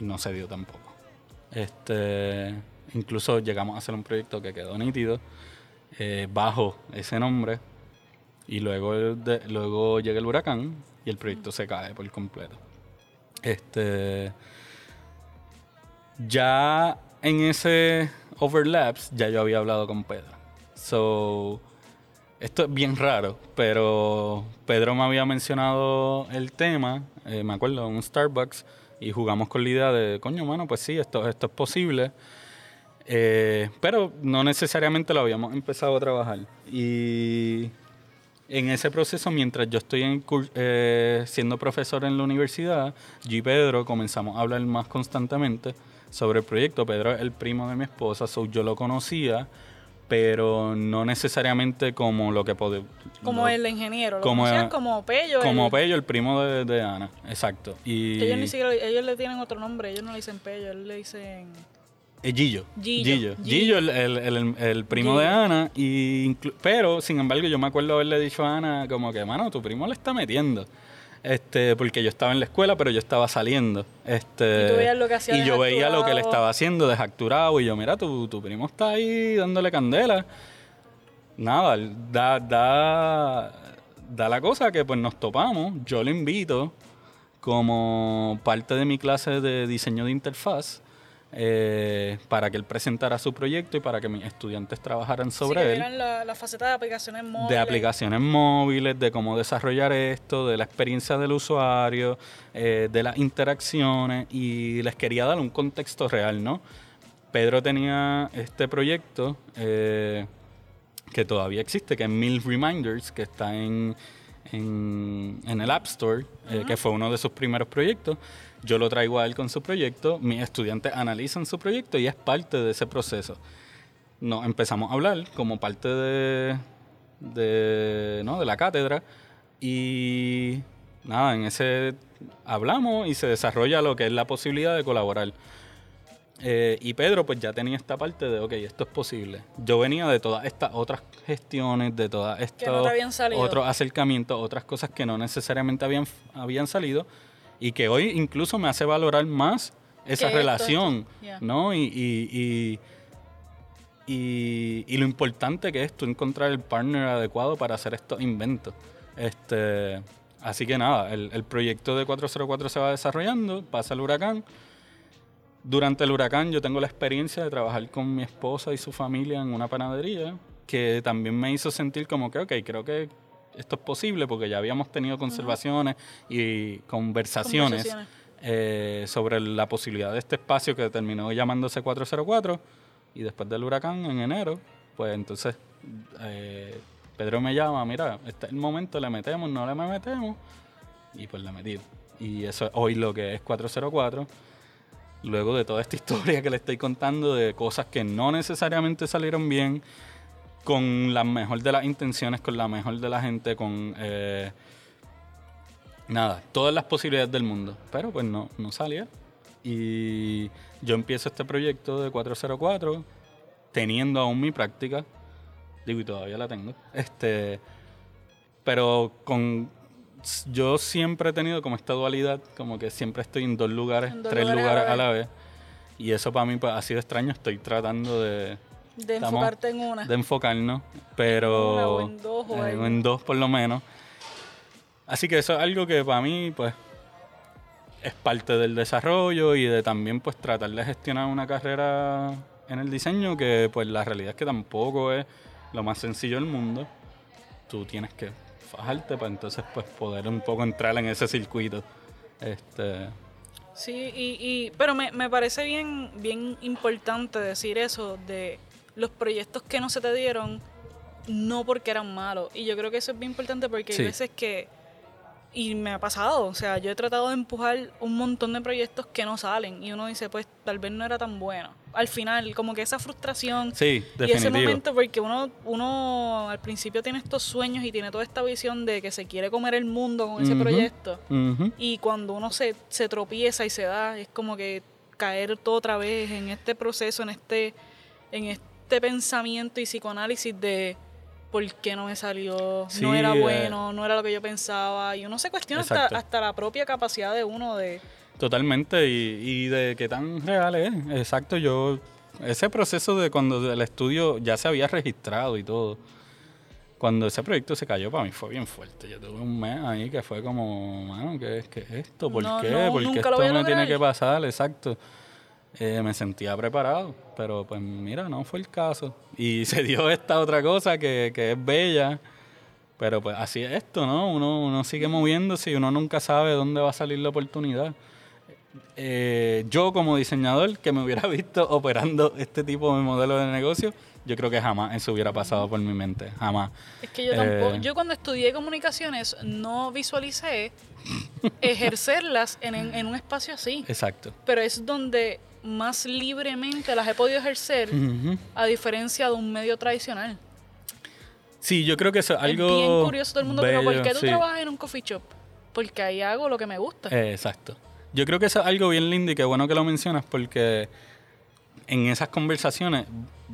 S2: y no se dio tampoco. Este, Incluso llegamos a hacer un proyecto que quedó nítido eh, bajo ese nombre y luego, luego llega el huracán y el proyecto se cae por completo. Este, ya en ese overlaps ya yo había hablado con Pedro. So, esto es bien raro, pero Pedro me había mencionado el tema, eh, me acuerdo, en un Starbucks, y jugamos con la idea de, coño, mano, pues sí, esto, esto es posible. Eh, pero no necesariamente lo habíamos empezado a trabajar. Y en ese proceso, mientras yo estoy eh, siendo profesor en la universidad, yo y Pedro comenzamos a hablar más constantemente sobre el proyecto. Pedro es el primo de mi esposa, so yo lo conocía, pero no necesariamente como lo que puede...
S1: Como el ingeniero, lo como, como Pello.
S2: Como el, Pello, el primo de, Ana, exacto. Y
S1: ellos, ni siquiera, ellos le tienen otro nombre, ellos no le dicen Pello, ellos le dicen...
S2: Eh, Gillo. Gillo. Gillo, el, primo de Ana. Y pero, sin embargo, yo me acuerdo haberle dicho a Ana como que, mano, tu primo le está metiendo. Este, porque yo estaba en la escuela, pero yo estaba saliendo. Este,
S1: y tú veías lo que hacía
S2: Y yo veía lo que le estaba haciendo desacturado. Y yo, mira, tu, tu primo está ahí dándole candela. Nada, da, da, da la cosa que pues nos topamos. Yo le invito como parte de mi clase de diseño de interfaz eh, para que él presentara su proyecto y para que mis estudiantes trabajaran sobre
S1: sí,
S2: él.
S1: la, la, faceta de aplicaciones móviles.
S2: De aplicaciones móviles, de cómo desarrollar esto, de la experiencia del usuario, eh, de las interacciones y les quería dar un contexto real, ¿no? Pedro tenía este proyecto eh, que todavía existe, que es Mil Reminders, que está en, en, el App Store, que fue uno de sus primeros proyectos yo lo traigo a él con su proyecto, mis estudiantes analizan su proyecto y es parte de ese proceso. Nos empezamos a hablar como parte de, de, ¿no? de la cátedra y nada, en ese hablamos y se desarrolla lo que es la posibilidad de colaborar. Eh, y Pedro pues ya tenía esta parte de, ok, esto es posible. Yo venía de todas estas otras gestiones, de todas estos otros acercamientos, otras cosas que no necesariamente habían, habían salido y que hoy incluso me hace valorar más esa relación, ¿no? Y, y, y, y, lo importante que es tú encontrar el partner adecuado para hacer estos inventos. Este, así que nada, el, el proyecto de 404 se va desarrollando, pasa el huracán. Durante el huracán yo tengo la experiencia de trabajar con mi esposa y su familia en una panadería, que también me hizo sentir como que, ok, creo que esto es posible porque ya habíamos tenido conservaciones y conversaciones, eh, sobre la posibilidad de este espacio que terminó llamándose 404 y después del huracán en enero, pues entonces eh, Pedro me llama, mira, este es el momento, le metemos, no le metemos y pues le metí. Y eso es hoy lo que es 404 luego de toda esta (laughs) historia que le estoy contando de cosas que no necesariamente salieron bien, con la mejor de las intenciones, con la mejor de la gente, con eh, nada, todas las posibilidades del mundo. Pero pues no, no salía. Y yo empiezo este proyecto de 404 teniendo aún mi práctica. Digo, y todavía la tengo. Este, pero con yo siempre he tenido como esta dualidad, como que siempre estoy en dos lugares, tres lugares, a la vez. Y eso para mí pues, ha sido extraño. Estoy tratando de,
S1: de enfocarte en una.
S2: De enfocarnos, pero... en dos eh, en dos por lo menos. Así que eso es algo que para mí, pues, es parte del desarrollo y de también, pues, tratar de gestionar una carrera en el diseño que, pues, la realidad es que tampoco es lo más sencillo del mundo. Tú tienes que fajarte para entonces, pues, poder un poco entrar en ese circuito. Este...
S1: Sí, y, y pero me, me parece bien, bien importante decir eso de los proyectos que no se te dieron, no porque eran malos. Y yo creo que eso es bien importante porque
S2: Sí.
S1: hay veces que, y me ha pasado, o sea, yo he tratado de empujar un montón de proyectos que no salen y uno dice, pues tal vez no era tan bueno. Al final, como que esa frustración
S2: Sí,
S1: y ese momento, porque uno, uno al principio tiene estos sueños y tiene toda esta visión de que se quiere comer el mundo con ese proyecto.
S2: Ujú.
S1: Y cuando uno se, se tropieza y se da, es como que caer todo otra vez en este proceso, en este, en este pensamiento y psicoanálisis de por qué no me salió,
S2: Sí,
S1: no era
S2: eh.
S1: bueno, no era lo que yo pensaba. Y uno se cuestiona hasta, hasta la propia capacidad de uno de...
S2: Totalmente, y, y de qué tan real es. Exacto, yo. Ese proceso de cuando el estudio ya se había registrado y todo. Cuando ese proyecto se cayó, para mí fue bien fuerte. Yo tuve un mes ahí que fue como, mano, ¿qué es, qué es esto? ¿Por
S1: No,
S2: qué?
S1: no,
S2: ¿Por qué esto me tiene que pasar? Exacto. Eh, me sentía preparado, pero pues mira, no fue el caso. Y (laughs) se dio esta otra cosa que, que es bella. Pero pues así es esto, ¿no? Uno, uno sigue moviéndose y uno nunca sabe dónde va a salir la oportunidad. Eh, yo como diseñador que me hubiera (laughs) visto operando este tipo de modelo de negocio, yo creo que jamás eso hubiera pasado por mi mente, jamás.
S1: Es que yo tampoco,
S2: Eh.
S1: yo cuando estudié comunicaciones no visualicé ejercerlas en, en- en un espacio así.
S2: Exacto.
S1: Pero es donde más libremente las he podido ejercer, a diferencia de un medio tradicional.
S2: Sí, yo creo que eso es algo
S1: es bien curioso todo el mundo, pero ¿por
S2: bello,
S1: qué tú
S2: sí.
S1: trabajas en un coffee shop? Porque ahí hago lo que me gusta.
S2: Eh, exacto. Yo creo que eso es algo bien lindo y qué bueno que lo mencionas porque en esas conversaciones,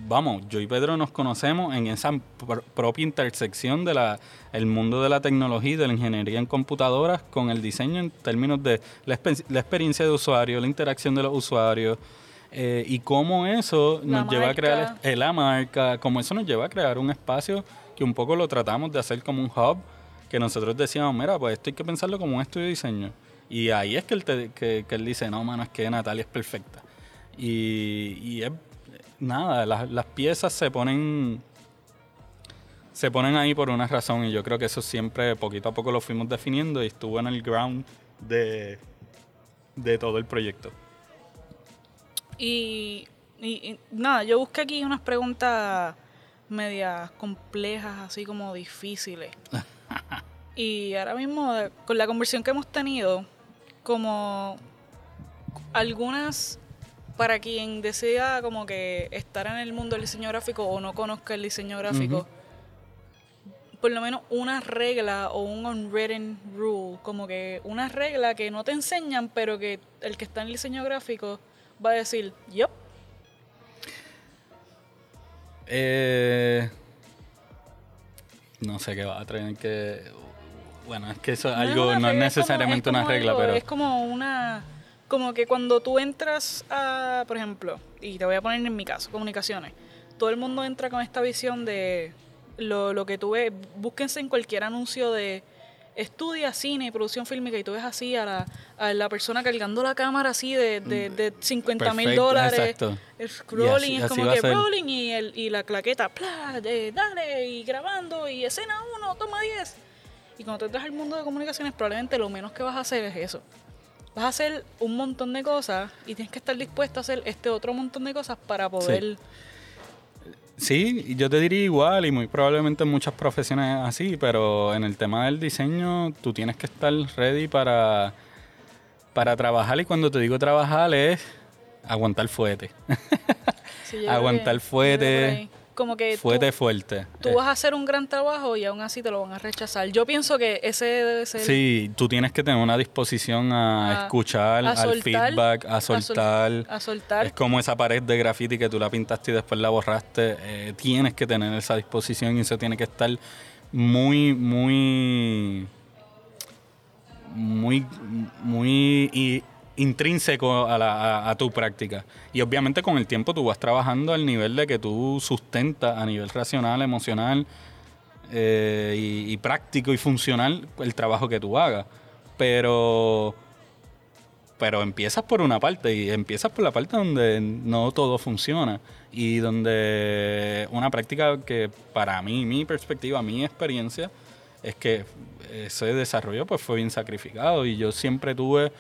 S2: vamos, yo y Pedro nos conocemos en esa pr- propia intersección de la el mundo de la tecnología y de la ingeniería en computadoras con el diseño en términos de la, espe- la experiencia de usuario, la interacción de los usuarios eh, y cómo eso
S1: La
S2: nos lleva a crear
S1: marca.
S2: eh, la marca, cómo eso nos lleva a crear un espacio que un poco lo tratamos de hacer como un hub que nosotros decíamos, mira, pues esto hay que pensarlo como un estudio de diseño. Y ahí es que él, te- que, que él dice, no, mano, es que Natalia es perfecta. Y, y es, nada, las, las piezas se ponen, se ponen ahí por una razón y yo creo que eso siempre poquito a poco lo fuimos definiendo y estuvo en el ground de, de todo el proyecto.
S1: Y, y- y nada, yo busqué aquí unas preguntas medias complejas, así como difíciles. (laughs) y ahora mismo, con la conversión que hemos tenido, como algunas para quien desea como que estar en el mundo del diseño gráfico o no conozca el diseño gráfico, por lo menos una regla o un unwritten rule, como que una regla que no te enseñan, pero que el que está en el diseño gráfico va a decir, yup,
S2: Eh, no sé qué va a tener que... Bueno, es que eso es algo, no es necesariamente
S1: como-
S2: una regla,
S1: algo-
S2: pero...
S1: Es como una... Como que cuando tú entras a, por ejemplo, y te voy a poner en mi caso, comunicaciones, todo el mundo entra con esta visión de lo, lo que tú ves, búsquense en cualquier anuncio de estudia cine y producción fílmica y tú ves así a la, a la persona cargando la cámara así de, de, de 50 mil
S2: Perfecto,
S1: dólares,
S2: exacto. así-
S1: es como que rolling y, el, y la claqueta, ¡plá! de, dale, y grabando, y escena 1, toma 10. Y cuando tú entras al mundo de comunicaciones, probablemente lo menos que vas a hacer es eso. Vas a hacer un montón de cosas y tienes que estar dispuesto a hacer este otro montón de cosas para poder...
S2: Sí, y yo te diría igual y muy probablemente en muchas profesiones así, pero en el tema del diseño tú tienes que estar ready para, para trabajar y cuando te digo trabajar es aguantar fuerte.
S1: Sí, (laughs)
S2: Aguantar
S1: que- Como que
S2: fuerte,
S1: tú,
S2: fuerte.
S1: tú vas a hacer un gran trabajo y aún así te lo van a rechazar. Yo pienso que ese debe ser...
S2: Sí, tú tienes que tener una disposición a,
S1: A-
S2: escuchar,
S1: a
S2: al feedback, a
S1: a sol-
S2: soltar.
S1: a soltar.
S2: Es como esa pared de graffiti que tú la pintaste y después la borraste. eh, tienes que tener esa disposición y eso tiene que estar muy, muy, muy, muy intrínseco a, la- tu práctica. Y obviamente con el tiempo tú vas trabajando al nivel de que tú sustentas a nivel racional, emocional eh, y, y práctico y funcional el trabajo que tú hagas. Pero pero empiezas por una parte y empiezas por la parte donde no todo funciona y donde una práctica que para mí, mi perspectiva, mi experiencia es que ese desarrollo pues fue bien sacrificado y yo siempre tuve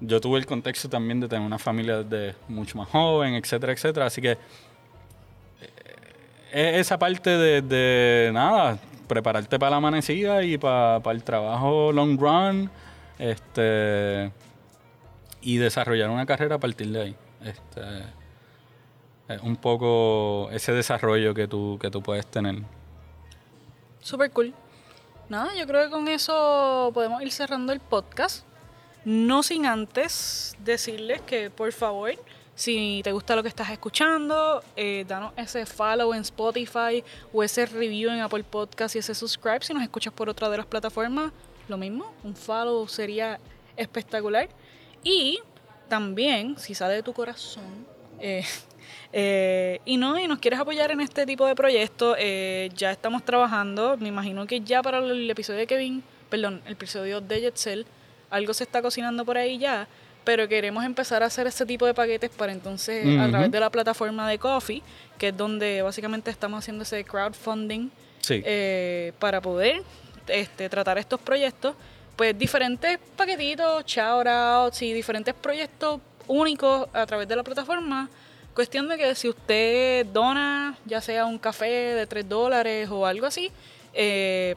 S2: yo tuve el contexto también de tener una familia de mucho más joven, etcétera, etcétera, así que es esa parte de, nada, prepararte para la amanecida y para el trabajo long run, este y desarrollar una carrera a partir de ahí. Este, es un poco ese desarrollo que tú, que tú puedes tener.
S1: Super cool. Nada, yo creo que con eso podemos ir cerrando el podcast. No sin antes decirles que por favor, si te gusta lo que estás escuchando, eh, danos ese follow en Spotify o ese review en Apple Podcast y ese subscribe. Si nos escuchas por otra de las plataformas, lo mismo, un follow sería espectacular. Y también, si sale de tu corazón, eh, (laughs) eh, y no, y nos quieres apoyar en este tipo de proyectos, ya estamos trabajando, me imagino que ya para el episodio de Kevin, perdón, el episodio de Jetzel, algo se está cocinando por ahí ya, pero queremos empezar a hacer este tipo de paquetes para entonces, a través de la plataforma de Coffee, que es donde básicamente estamos haciendo ese crowdfunding para poder este, tratar estos proyectos pues diferentes paquetitos, shoutouts y diferentes proyectos únicos a través de la plataforma. Cuestión de que si usted dona, ya sea un café de 3 dólares o algo así, eh,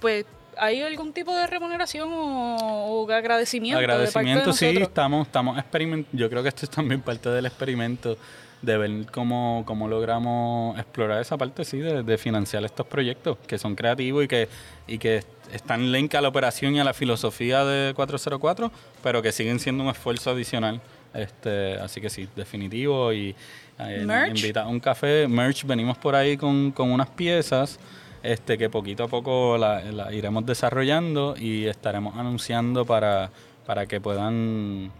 S1: pues ¿Hay algún tipo de remuneración o, agradecimiento?
S2: Agradecimiento, sí, estamos, estamos experimentando. Yo creo que esto es también parte del experimento de ver cómo, cómo logramos explorar esa parte, sí, de, de, financiar estos proyectos que son creativos y que, y que están link a la operación y a la filosofía de 404, pero que siguen siendo un esfuerzo adicional. Este, así que sí, definitivo. Y eh, invita a un café, merch, venimos por ahí con, con unas piezas este, que poquito a poco la, iremos desarrollando y estaremos anunciando para, para que puedan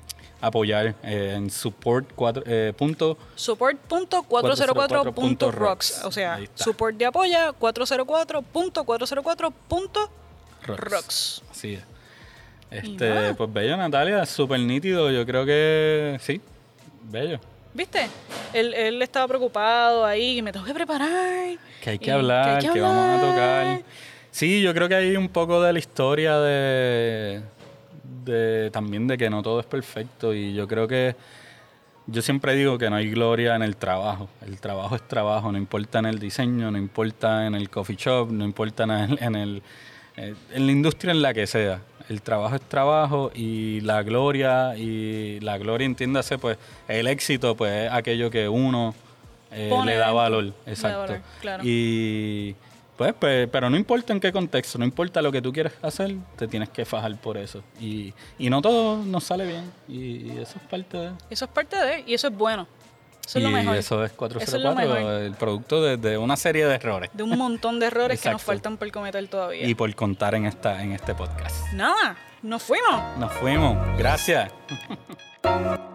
S2: apoyar eh, en support eh, punto,
S1: support.404.rocks. O sea, support de apoya 404.404.rocks.
S2: Así es. Este, pues bello, Natalia, súper nítido. Yo creo que sí, bello.
S1: ¿Viste? Él, él estaba preocupado ahí, me tengo que preparar.
S2: Que hay que hablar, que, vamos a tocar. Sí, yo creo que hay un poco de la historia de, de también de que no todo es perfecto y yo creo que yo siempre digo que no hay gloria en el trabajo. El trabajo es trabajo, no importa en el diseño, no importa en el coffee shop, no importa en el, en, el, eh, en la industria en la que sea el trabajo es trabajo y la gloria, y la gloria entiéndase, pues el éxito, pues es aquello que uno eh, le da valor. Exacto. Y pues, pues, pero no importa en qué contexto, no importa lo que tú quieres hacer, te tienes que fajar por eso. Y, y no todo nos sale bien, y, eso es parte de...
S1: Eso es parte de, y eso es bueno.
S2: Eso es lo mejor. eso es 404, el producto de, una serie de errores.
S1: De un montón de errores que nos faltan por cometer todavía.
S2: Y por contar en, esta, en este podcast.
S1: Nada, nos fuimos.
S2: Nos fuimos. Gracias. (laughs)